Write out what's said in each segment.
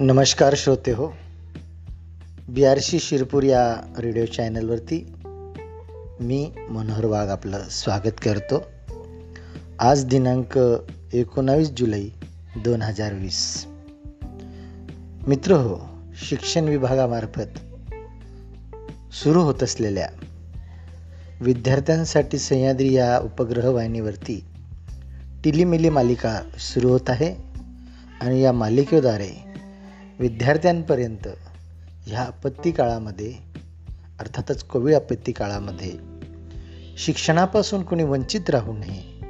नमस्कार श्रोते हो बी आर सी शिरपूर या रेडिओ चॅनलवरती मी मनोहर वाघ आपलं स्वागत करतो. आज दिनांक एकोणावीस जुलै दोन हजार वीस. मित्र हो शिक्षण विभागामार्फत सुरू होत असलेल्या विद्यार्थ्यांसाठी सह्याद्री या उपग्रह वाहिनीवरती टिलीमिली मालिका सुरू होत आहे आणि या मालिकेद्वारे विद्यार्थ्यांपर्यंत ह्या आपत्ती काळामध्ये अर्थातच कोविड आपत्ती काळामध्ये शिक्षणापासून कोणी वंचित राहू नये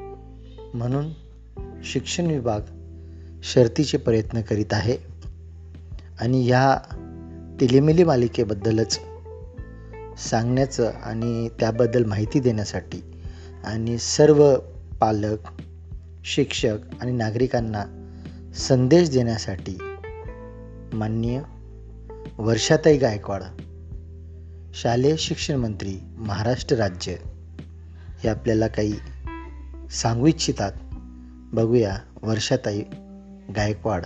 म्हणून शिक्षण विभाग शर्तीचे प्रयत्न करीत आहे. आणि ह्या टिलिमिली मालिकेबद्दलच सांगण्याचं आणि त्याबद्दल माहिती देण्यासाठी आणि सर्व पालक शिक्षक आणि नागरिकांना संदेश देण्यासाठी माननीय वर्षाताई गायकवाड शालेय शिक्षण मंत्री महाराष्ट्र राज्य हे आपल्याला काही सांगू इच्छितात. बघूया वर्षाताई गायकवाड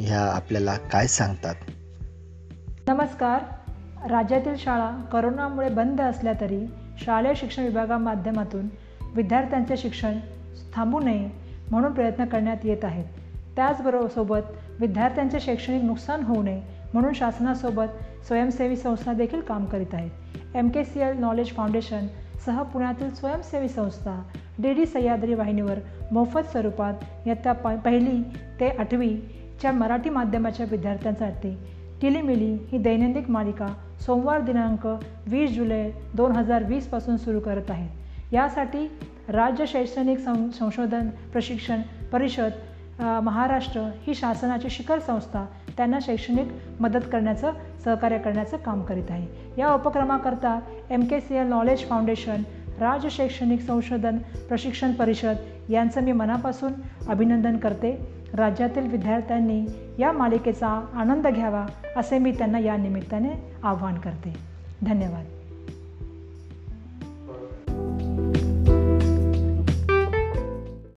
ह्या आपल्याला काय सांगतात. नमस्कार. राज्यातील शाळा करोनामुळे बंद असल्या तरी शालेय शिक्षण विभागा माध्यमातून विद्यार्थ्यांचे शिक्षण थांबू नये म्हणून प्रयत्न करण्यात येत आहेत. त्याचबरोबर सोबत विद्यार्थ्यांचे शैक्षणिक नुकसान होऊ नये म्हणून शासनासोबत स्वयंसेवी संस्था देखील काम करीत आहेत. M K C L knowledge foundation सह पुण्यातील स्वयंसेवी संस्था डी डी सह्याद्री वाहिनीवर मोफत स्वरूपात इयत्ता प पहिली ते आठवीच्या मराठी माध्यमाच्या विद्यार्थ्यांसाठी टिलीमिली ही दैनंदिन मालिका सोमवार दिनांक वीस जुलै दोन हजार वीसपासून सुरू करत आहेत. यासाठी राज्य शैक्षणिक सं संशोधन प्रशिक्षण परिषद महाराष्ट्र ही शासनाची शिखर संस्था त्यांना शैक्षणिक मदत करण्याचं सहकार्य करण्याचं काम करीत आहे. या उपक्रमाकरता M K C L knowledge foundation राज्य शैक्षणिक संशोधन प्रशिक्षण परिषद यांचं मी मनापासून अभिनंदन करते. राज्यातील विद्यार्थ्यांनी या मालिकेचा आनंद घ्यावा असे मी त्यांना या निमित्ताने आवाहन करते. धन्यवाद.